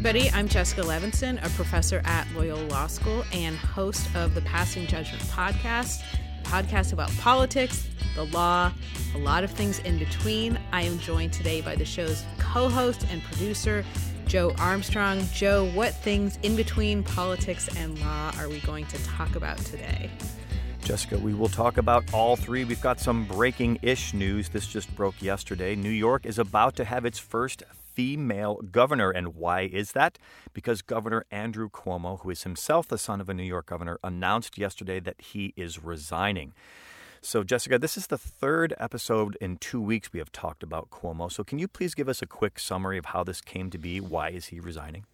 everybody. I'm Jessica Levinson, a professor at Loyola Law School and host of the Passing Judgment podcast, podcast about politics, the law, a lot of things in between. I am joined today by the show's co host and producer, Joe Armstrong. Joe, what things in between politics and law are we going to talk about today? Jessica, we will talk about all three. We've got some breaking ish news. This just broke yesterday. New York is about to have its first female governor. And why is that? Because Governor Andrew Cuomo, who is himself the son of a New York governor, announced yesterday that he is resigning. So, Jessica, this is the third episode in two weeks we have talked about Cuomo. So, can you please give us a quick summary of how this came to be? Why is he resigning?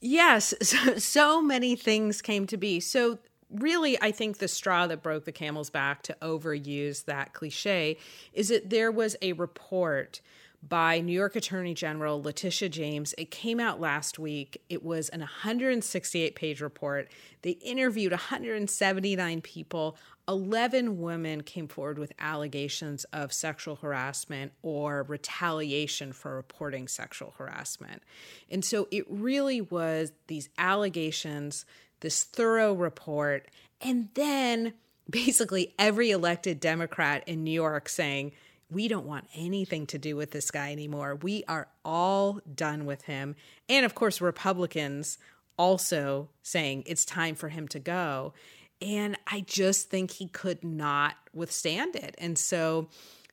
Yes, so, so many things came to be. So, really, I think the straw that broke the camel's back, to overuse that cliche, is that there was a report by New York Attorney General Letitia James. It came out last week. It was an 168 page report. They interviewed 179 people. 11 women came forward with allegations of sexual harassment or retaliation for reporting sexual harassment. And so it really was these allegations, this thorough report, and then basically every elected Democrat in New York saying, we don't want anything to do with this guy anymore. We are all done with him. And of course, Republicans also saying it's time for him to go. And I just think he could not withstand it. And so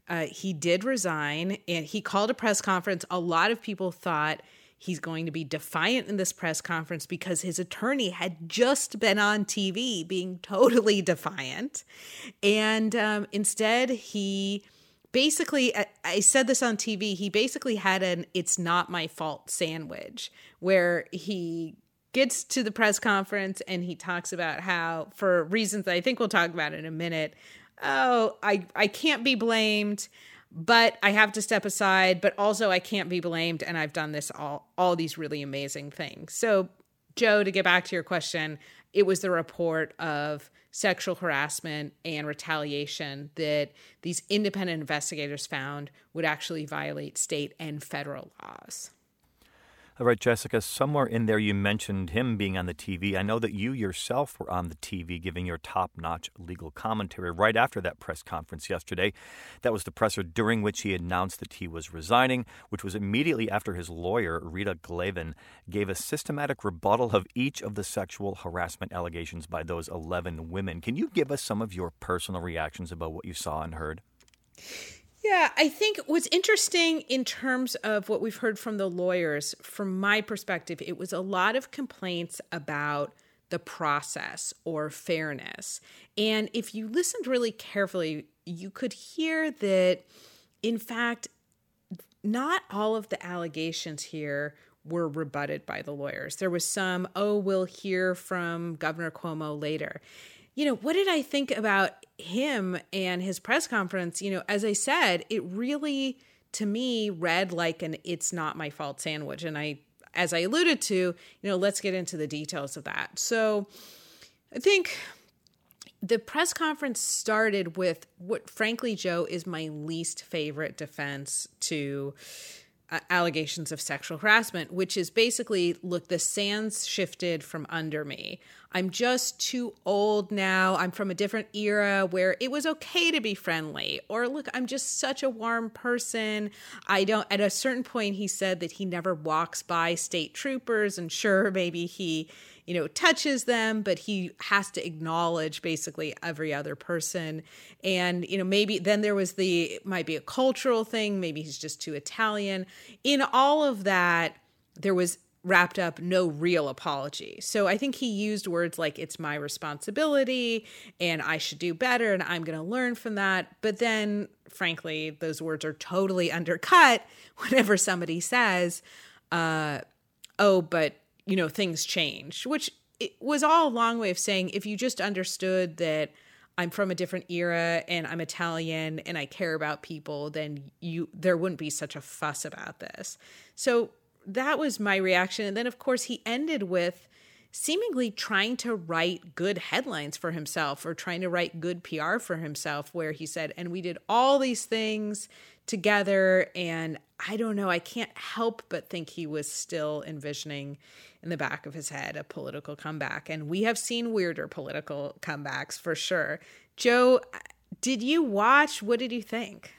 uh, he did resign and he called a press conference. A lot of people thought he's going to be defiant in this press conference because his attorney had just been on TV being totally defiant. And um, instead, he basically I said this on TV, he basically had an it's not my fault sandwich where he gets to the press conference and he talks about how for reasons that I think we'll talk about in a minute, oh, I I can't be blamed, but I have to step aside, but also I can't be blamed and I've done this all all these really amazing things. So, Joe, to get back to your question, it was the report of sexual harassment and retaliation that these independent investigators found would actually violate state and federal laws. All right, Jessica, somewhere in there you mentioned him being on the TV. I know that you yourself were on the TV giving your top notch legal commentary right after that press conference yesterday. That was the presser during which he announced that he was resigning, which was immediately after his lawyer, Rita Glavin, gave a systematic rebuttal of each of the sexual harassment allegations by those 11 women. Can you give us some of your personal reactions about what you saw and heard? Yeah, I think what's interesting in terms of what we've heard from the lawyers, from my perspective, it was a lot of complaints about the process or fairness. And if you listened really carefully, you could hear that, in fact, not all of the allegations here were rebutted by the lawyers. There was some, oh, we'll hear from Governor Cuomo later you know, what did I think about him and his press conference? You know, as I said, it really to me read like an it's not my fault sandwich. And I, as I alluded to, you know, let's get into the details of that. So I think the press conference started with what, frankly, Joe, is my least favorite defense to allegations of sexual harassment, which is basically look, the sands shifted from under me. I'm just too old now. I'm from a different era where it was okay to be friendly. Or look, I'm just such a warm person. I don't, at a certain point, he said that he never walks by state troopers. And sure, maybe he, you know, touches them, but he has to acknowledge basically every other person. And, you know, maybe then there was the, it might be a cultural thing. Maybe he's just too Italian. In all of that, there was wrapped up no real apology. So I think he used words like it's my responsibility and I should do better and I'm going to learn from that. But then frankly, those words are totally undercut whenever somebody says uh oh, but you know, things change, which it was all a long way of saying if you just understood that I'm from a different era and I'm Italian and I care about people, then you there wouldn't be such a fuss about this. So that was my reaction. And then, of course, he ended with seemingly trying to write good headlines for himself or trying to write good PR for himself, where he said, and we did all these things together. And I don't know, I can't help but think he was still envisioning in the back of his head a political comeback. And we have seen weirder political comebacks for sure. Joe, did you watch? What did you think?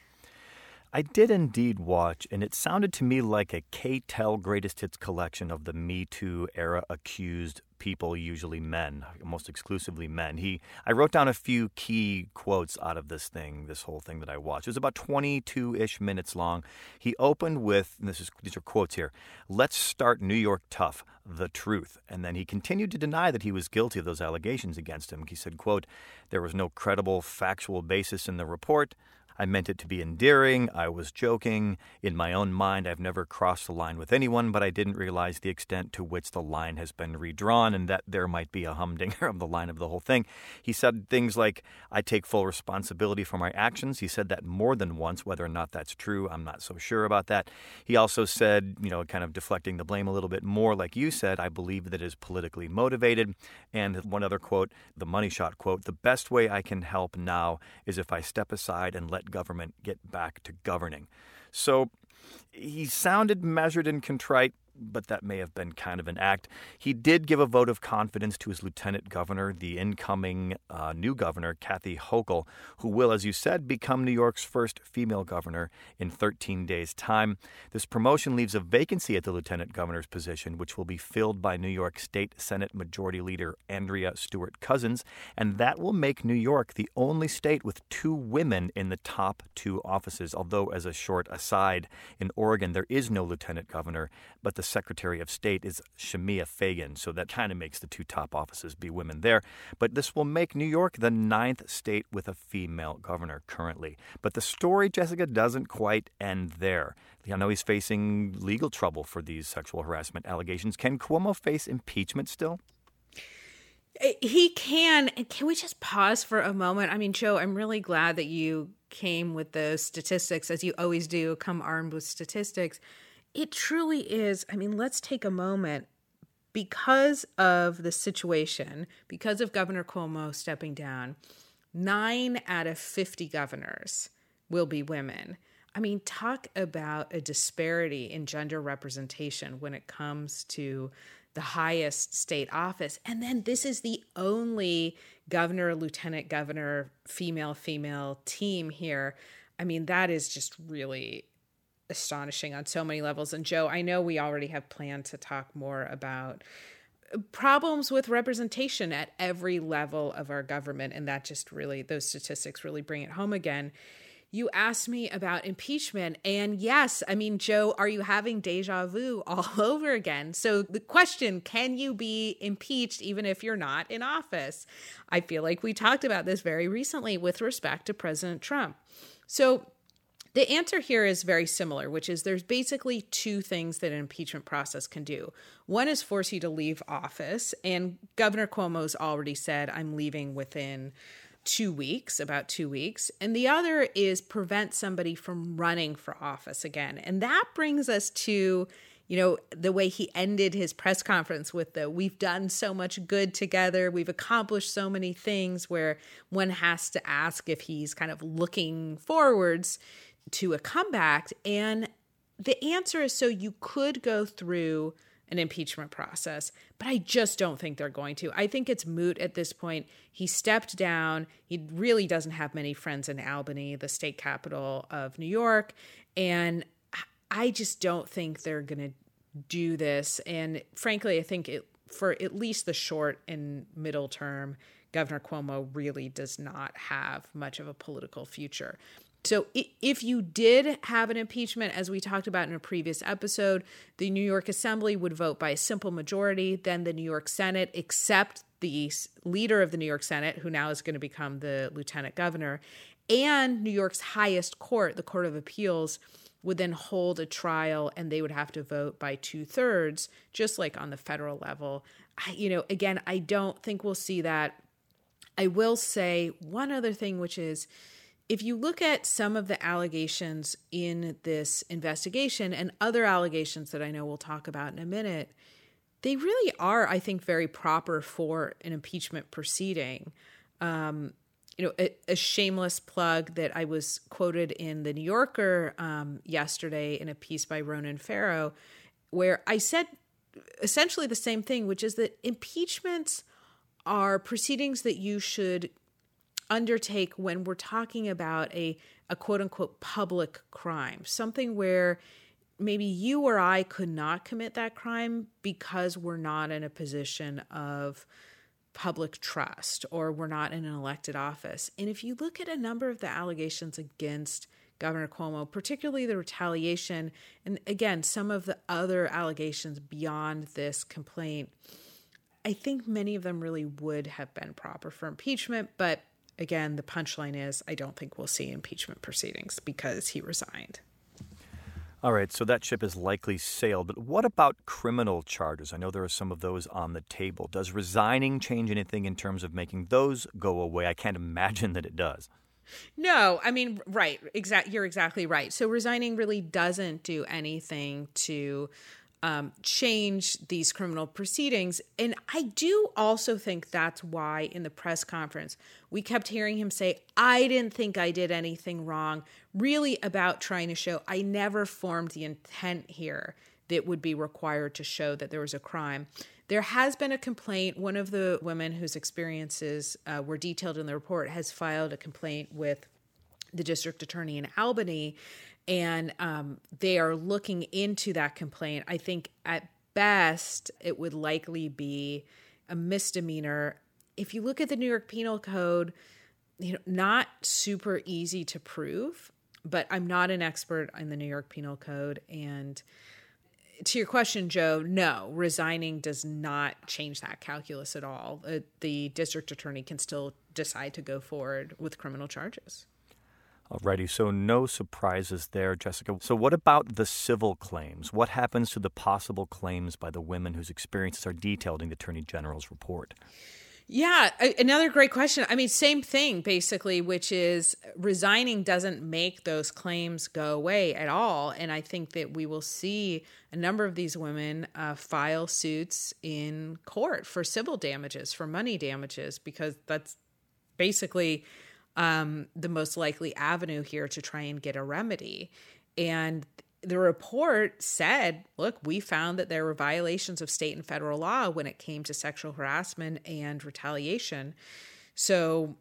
I did indeed watch, and it sounded to me like a K-tel greatest hits collection of the Me Too era accused people, usually men, almost exclusively men. He, I wrote down a few key quotes out of this thing, this whole thing that I watched. It was about 22-ish minutes long. He opened with, this is, these are quotes here, let's start New York tough, the truth. And then he continued to deny that he was guilty of those allegations against him. He said, quote, there was no credible factual basis in the report. I meant it to be endearing. I was joking. In my own mind, I've never crossed the line with anyone, but I didn't realize the extent to which the line has been redrawn and that there might be a humdinger of the line of the whole thing. He said things like, I take full responsibility for my actions. He said that more than once. Whether or not that's true, I'm not so sure about that. He also said, you know, kind of deflecting the blame a little bit more, like you said, I believe that it is politically motivated. And one other quote, the money shot quote, the best way I can help now is if I step aside and let let government get back to governing. So he sounded measured and contrite, but that may have been kind of an act. He did give a vote of confidence to his lieutenant governor, the incoming uh, new governor, Kathy Hochul, who will, as you said, become New York's first female governor in 13 days' time. This promotion leaves a vacancy at the lieutenant governor's position, which will be filled by New York State Senate Majority Leader Andrea Stewart Cousins, and that will make New York the only state with two women in the top two offices. Although, as a short aside, in Oregon there is no lieutenant governor, but the the Secretary of State is Shemia Fagan, so that kind of makes the two top offices be women there. But this will make New York the ninth state with a female governor currently. But the story, Jessica, doesn't quite end there. I know he's facing legal trouble for these sexual harassment allegations. Can Cuomo face impeachment still? Eh, he can. Can we just pause for a moment? I mean, Joe, I'm really glad that you came with those statistics, as you always do, come armed with statistics it truly is. I mean, let's take a moment because of the situation, because of Governor Cuomo stepping down, nine out of 50 governors will be women. I mean, talk about a disparity in gender representation when it comes to the highest state office. And then this is the only governor, lieutenant governor, female, female team here. I mean, that is just really astonishing on so many levels. And Joe, I know we already have planned to talk more about problems with representation at every level of our government. And that just really, those statistics really bring it home again. You asked me about impeachment. And yes, I mean, Joe, are you having deja vu all over again? So the question can you be impeached even if you're not in office? I feel like we talked about this very recently with respect to President Trump. So the answer here is very similar, which is there's basically two things that an impeachment process can do. One is force you to leave office, and Governor Cuomo's already said, I'm leaving within two weeks, about two weeks. And the other is prevent somebody from running for office again. And that brings us to you know, the way he ended his press conference with the we've done so much good together, we've accomplished so many things, where one has to ask if he's kind of looking forwards to a comeback. And the answer is so you could go through an impeachment process, but I just don't think they're going to. I think it's moot at this point. He stepped down. He really doesn't have many friends in Albany, the state capital of New York. And I just don't think they're going to do this. And frankly, I think it, for at least the short and middle term, Governor Cuomo really does not have much of a political future. So, if you did have an impeachment, as we talked about in a previous episode, the New York Assembly would vote by a simple majority. Then the New York Senate, except the leader of the New York Senate, who now is going to become the lieutenant governor, and New York's highest court, the Court of Appeals, would then hold a trial and they would have to vote by two thirds, just like on the federal level. I, you know, again, I don't think we'll see that. I will say one other thing, which is, if you look at some of the allegations in this investigation and other allegations that I know we'll talk about in a minute, they really are, I think, very proper for an impeachment proceeding. Um, you know, a, a, shameless plug that I was quoted in the New Yorker um, yesterday in a piece by Ronan Farrow, where I said essentially the same thing, which is that impeachments are proceedings that you should undertake when we're talking about a, a quote unquote public crime, something where maybe you or I could not commit that crime because we're not in a position of public trust or we're not in an elected office. And if you look at a number of the allegations against Governor Cuomo, particularly the retaliation, and again, some of the other allegations beyond this complaint, I think many of them really would have been proper for impeachment. But again, the punchline is I don't think we'll see impeachment proceedings because he resigned. All right, so that ship has likely sailed. But what about criminal charges? I know there are some of those on the table. Does resigning change anything in terms of making those go away? I can't imagine that it does. No, I mean, right. Exact. You're exactly right. So resigning really doesn't do anything to um, change these criminal proceedings. And I do also think that's why in the press conference, we kept hearing him say, I didn't think I did anything wrong, really about trying to show I never formed the intent here that would be required to show that there was a crime. There has been a complaint. One of the women whose experiences uh, were detailed in the report has filed a complaint with the district attorney in Albany and um, they are looking into that complaint. I think at best it would likely be a misdemeanor. If you look at the New York Penal Code, you know, not super easy to prove, but I'm not an expert in the New York Penal Code. And to your question, Joe, no, resigning does not change that calculus at all. Uh, the district attorney can still decide to go forward with criminal charges. Alrighty, so no surprises there, Jessica. So, what about the civil claims? What happens to the possible claims by the women whose experiences are detailed in the Attorney General's report? Yeah, another great question. I mean, same thing basically, which is resigning doesn't make those claims go away at all. And I think that we will see a number of these women uh, file suits in court for civil damages, for money damages, because that's basically um, the most likely avenue here to try and get a remedy. And the report said, look, we found that there were violations of state and federal law when it came to sexual harassment and retaliation. So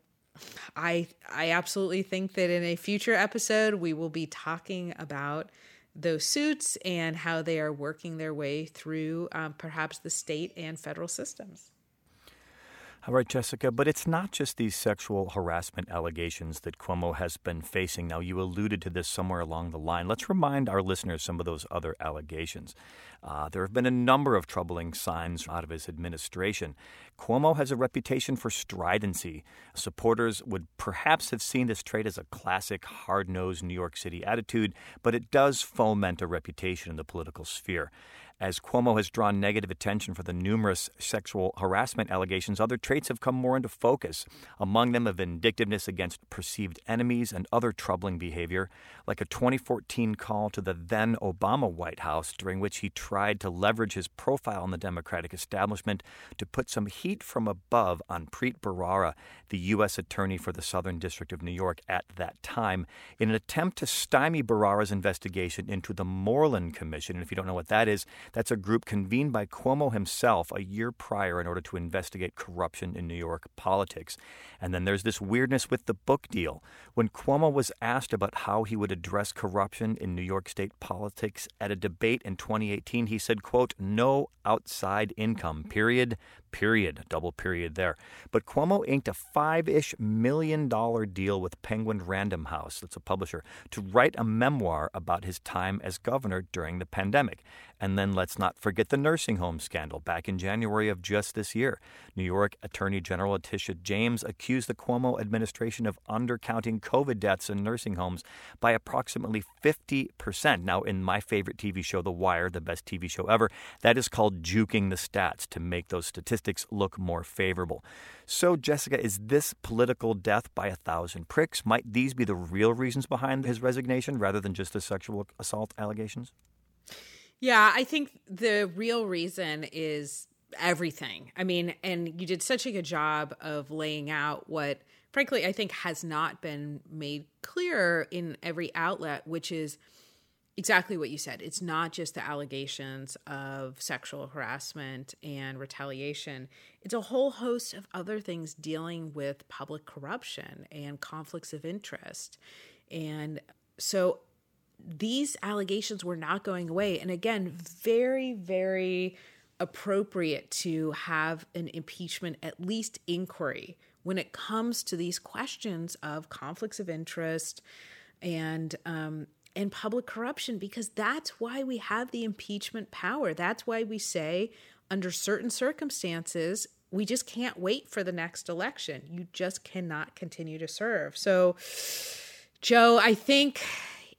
I I absolutely think that in a future episode we will be talking about those suits and how they are working their way through um, perhaps the state and federal systems. All right, Jessica, but it's not just these sexual harassment allegations that Cuomo has been facing. Now, you alluded to this somewhere along the line. Let's remind our listeners some of those other allegations. Uh, there have been a number of troubling signs out of his administration. Cuomo has a reputation for stridency. Supporters would perhaps have seen this trait as a classic hard nosed New York City attitude, but it does foment a reputation in the political sphere. As Cuomo has drawn negative attention for the numerous sexual harassment allegations, other traits have come more into focus. Among them, a vindictiveness against perceived enemies and other troubling behavior, like a 2014 call to the then Obama White House, during which he tried to leverage his profile in the Democratic establishment to put some heat from above on Preet Bharara, the U.S. Attorney for the Southern District of New York at that time, in an attempt to stymie Bharara's investigation into the Moreland Commission. And if you don't know what that is, that's a group convened by Cuomo himself a year prior in order to investigate corruption in New York politics. And then there's this weirdness with the book deal. When Cuomo was asked about how he would address corruption in New York state politics at a debate in 2018, he said, quote, no outside income, period, period, double period there. But Cuomo inked a five ish million dollar deal with Penguin Random House, that's a publisher, to write a memoir about his time as governor during the pandemic. And then let's not forget the nursing home scandal back in January of just this year. New York Attorney General Letitia James accused the Cuomo administration of undercounting COVID deaths in nursing homes by approximately 50%. Now, in my favorite TV show, The Wire, the best TV show ever, that is called juking the stats to make those statistics look more favorable. So, Jessica, is this political death by a thousand pricks? Might these be the real reasons behind his resignation rather than just the sexual assault allegations? Yeah, I think the real reason is everything. I mean, and you did such a good job of laying out what frankly, I think has not been made clear in every outlet, which is exactly what you said. It's not just the allegations of sexual harassment and retaliation, it's a whole host of other things dealing with public corruption and conflicts of interest. And so these allegations were not going away. And again, very, very appropriate to have an impeachment, at least inquiry, when it comes to these questions of conflicts of interest and um, and public corruption, because that's why we have the impeachment power. That's why we say, under certain circumstances, we just can't wait for the next election. You just cannot continue to serve. So, Joe, I think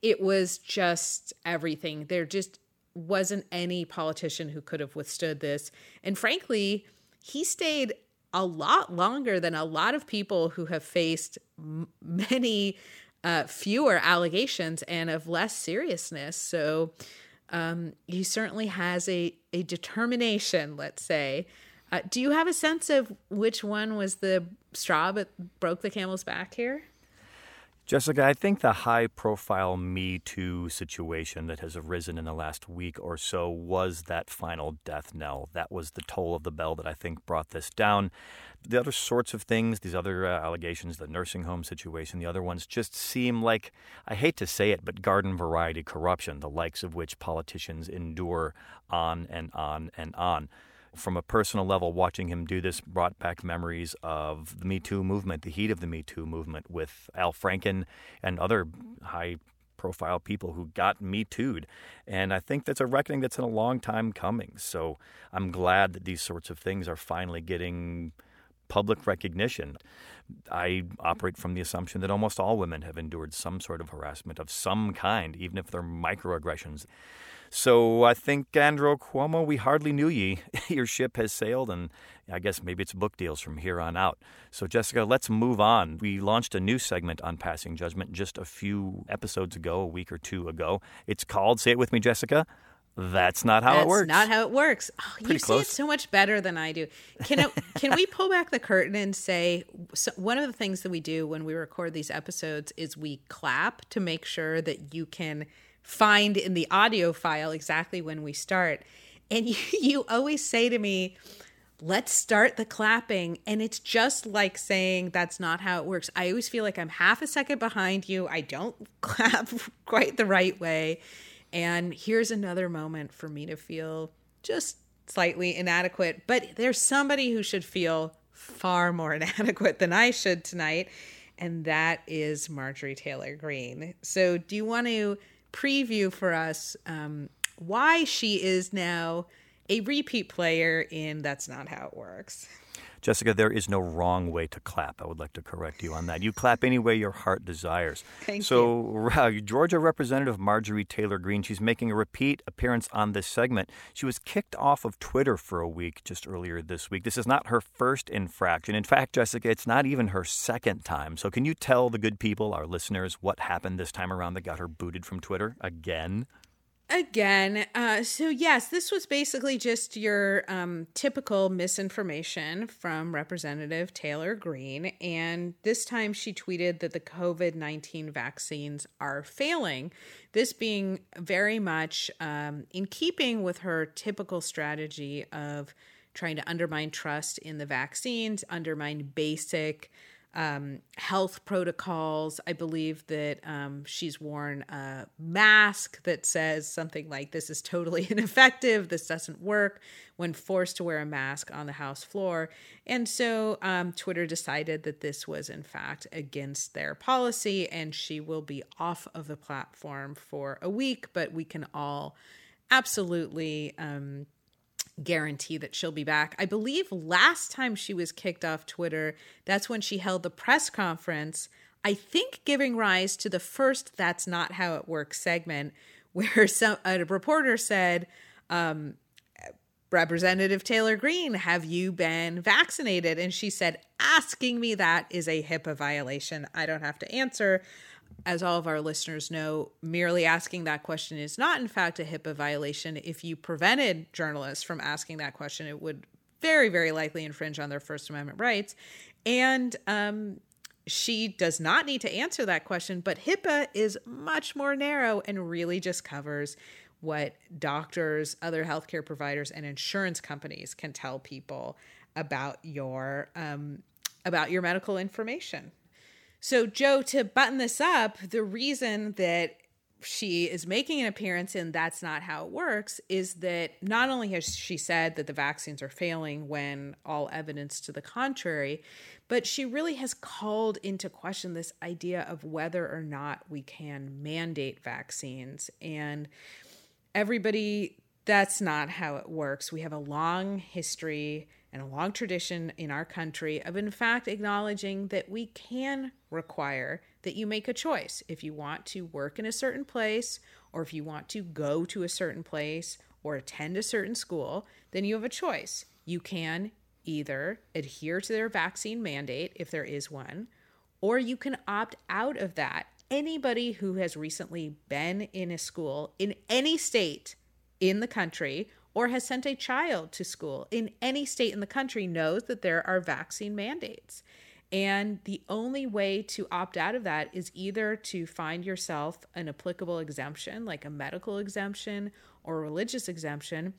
it was just everything. There just wasn't any politician who could have withstood this. And frankly, he stayed a lot longer than a lot of people who have faced many uh, fewer allegations and of less seriousness. So um, he certainly has a, a determination, let's say. Uh, do you have a sense of which one was the straw that broke the camel's back here? Jessica, I think the high profile Me Too situation that has arisen in the last week or so was that final death knell. That was the toll of the bell that I think brought this down. The other sorts of things, these other uh, allegations, the nursing home situation, the other ones just seem like, I hate to say it, but garden variety corruption, the likes of which politicians endure on and on and on from a personal level, watching him do this brought back memories of the Me Too movement, the heat of the Me Too movement with Al Franken and other high profile people who got Me Too'd. And I think that's a reckoning that's in a long time coming. So I'm glad that these sorts of things are finally getting public recognition. I operate from the assumption that almost all women have endured some sort of harassment of some kind, even if they're microaggressions. So I think, Andrew Cuomo, we hardly knew ye. Your ship has sailed, and I guess maybe it's book deals from here on out. So, Jessica, let's move on. We launched a new segment on passing judgment just a few episodes ago, a week or two ago. It's called, say it with me, Jessica. That's not how That's it works. Not how it works. Oh, you close. say it so much better than I do. Can it, can we pull back the curtain and say so one of the things that we do when we record these episodes is we clap to make sure that you can find in the audio file exactly when we start. And you, you always say to me, let's start the clapping. And it's just like saying that's not how it works. I always feel like I'm half a second behind you. I don't clap quite the right way. And here's another moment for me to feel just slightly inadequate. But there's somebody who should feel far more inadequate than I should tonight. And that is Marjorie Taylor Greene. So, do you want to preview for us um, why she is now a repeat player in That's Not How It Works. Jessica, there is no wrong way to clap. I would like to correct you on that. You clap any way your heart desires. Thank so, you. Georgia Representative Marjorie Taylor Greene, she's making a repeat appearance on this segment. She was kicked off of Twitter for a week just earlier this week. This is not her first infraction. In fact, Jessica, it's not even her second time. So, can you tell the good people, our listeners, what happened this time around that got her booted from Twitter again? Again uh, so yes this was basically just your um, typical misinformation from representative Taylor Greene and this time she tweeted that the covid-19 vaccines are failing this being very much um, in keeping with her typical strategy of trying to undermine trust in the vaccines undermine basic um, health protocols. I believe that um, she's worn a mask that says something like, This is totally ineffective. This doesn't work when forced to wear a mask on the House floor. And so um, Twitter decided that this was, in fact, against their policy, and she will be off of the platform for a week. But we can all absolutely um, guarantee that she'll be back. I believe last time she was kicked off Twitter, that's when she held the press conference, I think giving rise to the first That's Not How It Works segment, where some a reporter said, um, Representative Taylor Greene, have you been vaccinated? And she said, asking me that is a HIPAA violation. I don't have to answer as all of our listeners know, merely asking that question is not, in fact, a HIPAA violation. If you prevented journalists from asking that question, it would very, very likely infringe on their First Amendment rights. And um, she does not need to answer that question, but HIPAA is much more narrow and really just covers what doctors, other healthcare providers, and insurance companies can tell people about your um, about your medical information. So, Joe, to button this up, the reason that she is making an appearance and that's not how it works is that not only has she said that the vaccines are failing when all evidence to the contrary, but she really has called into question this idea of whether or not we can mandate vaccines. And everybody, that's not how it works. We have a long history and a long tradition in our country of, in fact, acknowledging that we can require that you make a choice. If you want to work in a certain place, or if you want to go to a certain place or attend a certain school, then you have a choice. You can either adhere to their vaccine mandate, if there is one, or you can opt out of that. Anybody who has recently been in a school in any state in the country or has sent a child to school in any state in the country knows that there are vaccine mandates. And the only way to opt out of that is either to find yourself an applicable exemption, like a medical exemption or religious exemption,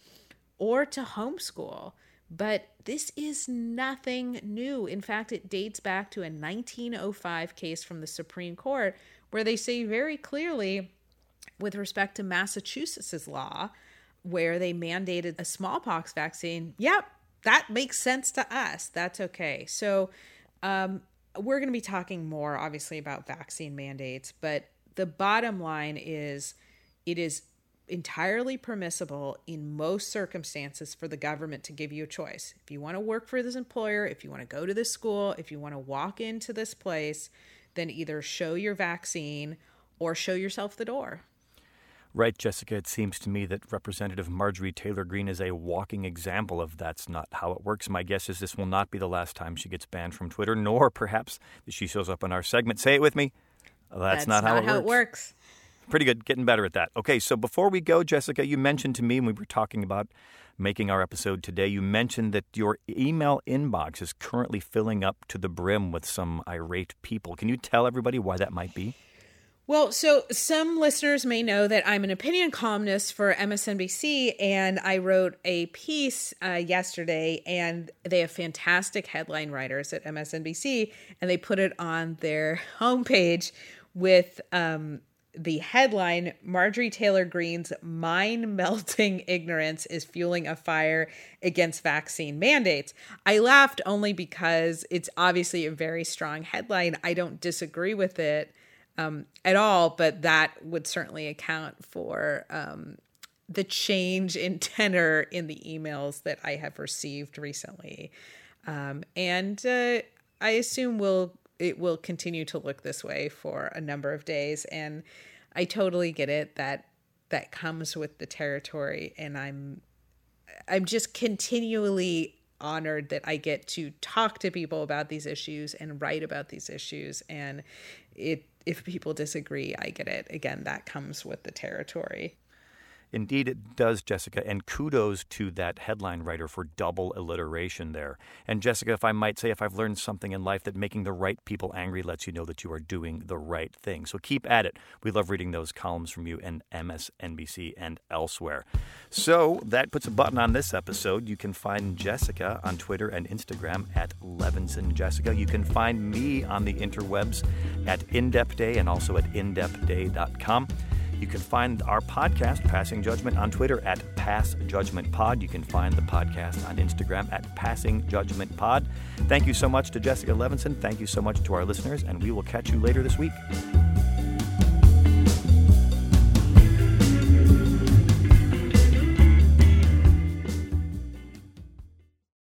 or to homeschool. But this is nothing new. In fact, it dates back to a 1905 case from the Supreme Court where they say very clearly, with respect to Massachusetts' law, where they mandated a smallpox vaccine, yep, that makes sense to us. That's okay. So, um, we're going to be talking more, obviously, about vaccine mandates, but the bottom line is it is entirely permissible in most circumstances for the government to give you a choice. If you want to work for this employer, if you want to go to this school, if you want to walk into this place, then either show your vaccine or show yourself the door. Right, Jessica. It seems to me that Representative Marjorie Taylor Greene is a walking example of that's not how it works. My guess is this will not be the last time she gets banned from Twitter, nor perhaps that she shows up in our segment. Say it with me. That's, that's not, how, it, how works. it works. Pretty good, getting better at that. Okay, so before we go, Jessica, you mentioned to me when we were talking about making our episode today, you mentioned that your email inbox is currently filling up to the brim with some irate people. Can you tell everybody why that might be? Well, so some listeners may know that I'm an opinion columnist for MSNBC, and I wrote a piece uh, yesterday, and they have fantastic headline writers at MSNBC, and they put it on their homepage with um, the headline Marjorie Taylor Greene's mind melting ignorance is fueling a fire against vaccine mandates. I laughed only because it's obviously a very strong headline. I don't disagree with it um, at all, but that would certainly account for um, the change in tenor in the emails that I have received recently. Um, and uh, I assume will it will continue to look this way for a number of days. And I totally get it that that comes with the territory, and I'm I'm just continually honored that I get to talk to people about these issues and write about these issues and it if people disagree, I get it. Again, that comes with the territory. Indeed, it does, Jessica, and kudos to that headline writer for double alliteration there. And Jessica, if I might say, if I've learned something in life, that making the right people angry lets you know that you are doing the right thing. So keep at it. We love reading those columns from you in MSNBC and elsewhere. So that puts a button on this episode. You can find Jessica on Twitter and Instagram at Levinson Jessica. You can find me on the interwebs at InDepth Day and also at indepthday.com. You can find our podcast, Passing Judgment, on Twitter at Pass Judgment Pod. You can find the podcast on Instagram at Passing Judgment Pod. Thank you so much to Jessica Levinson. Thank you so much to our listeners, and we will catch you later this week.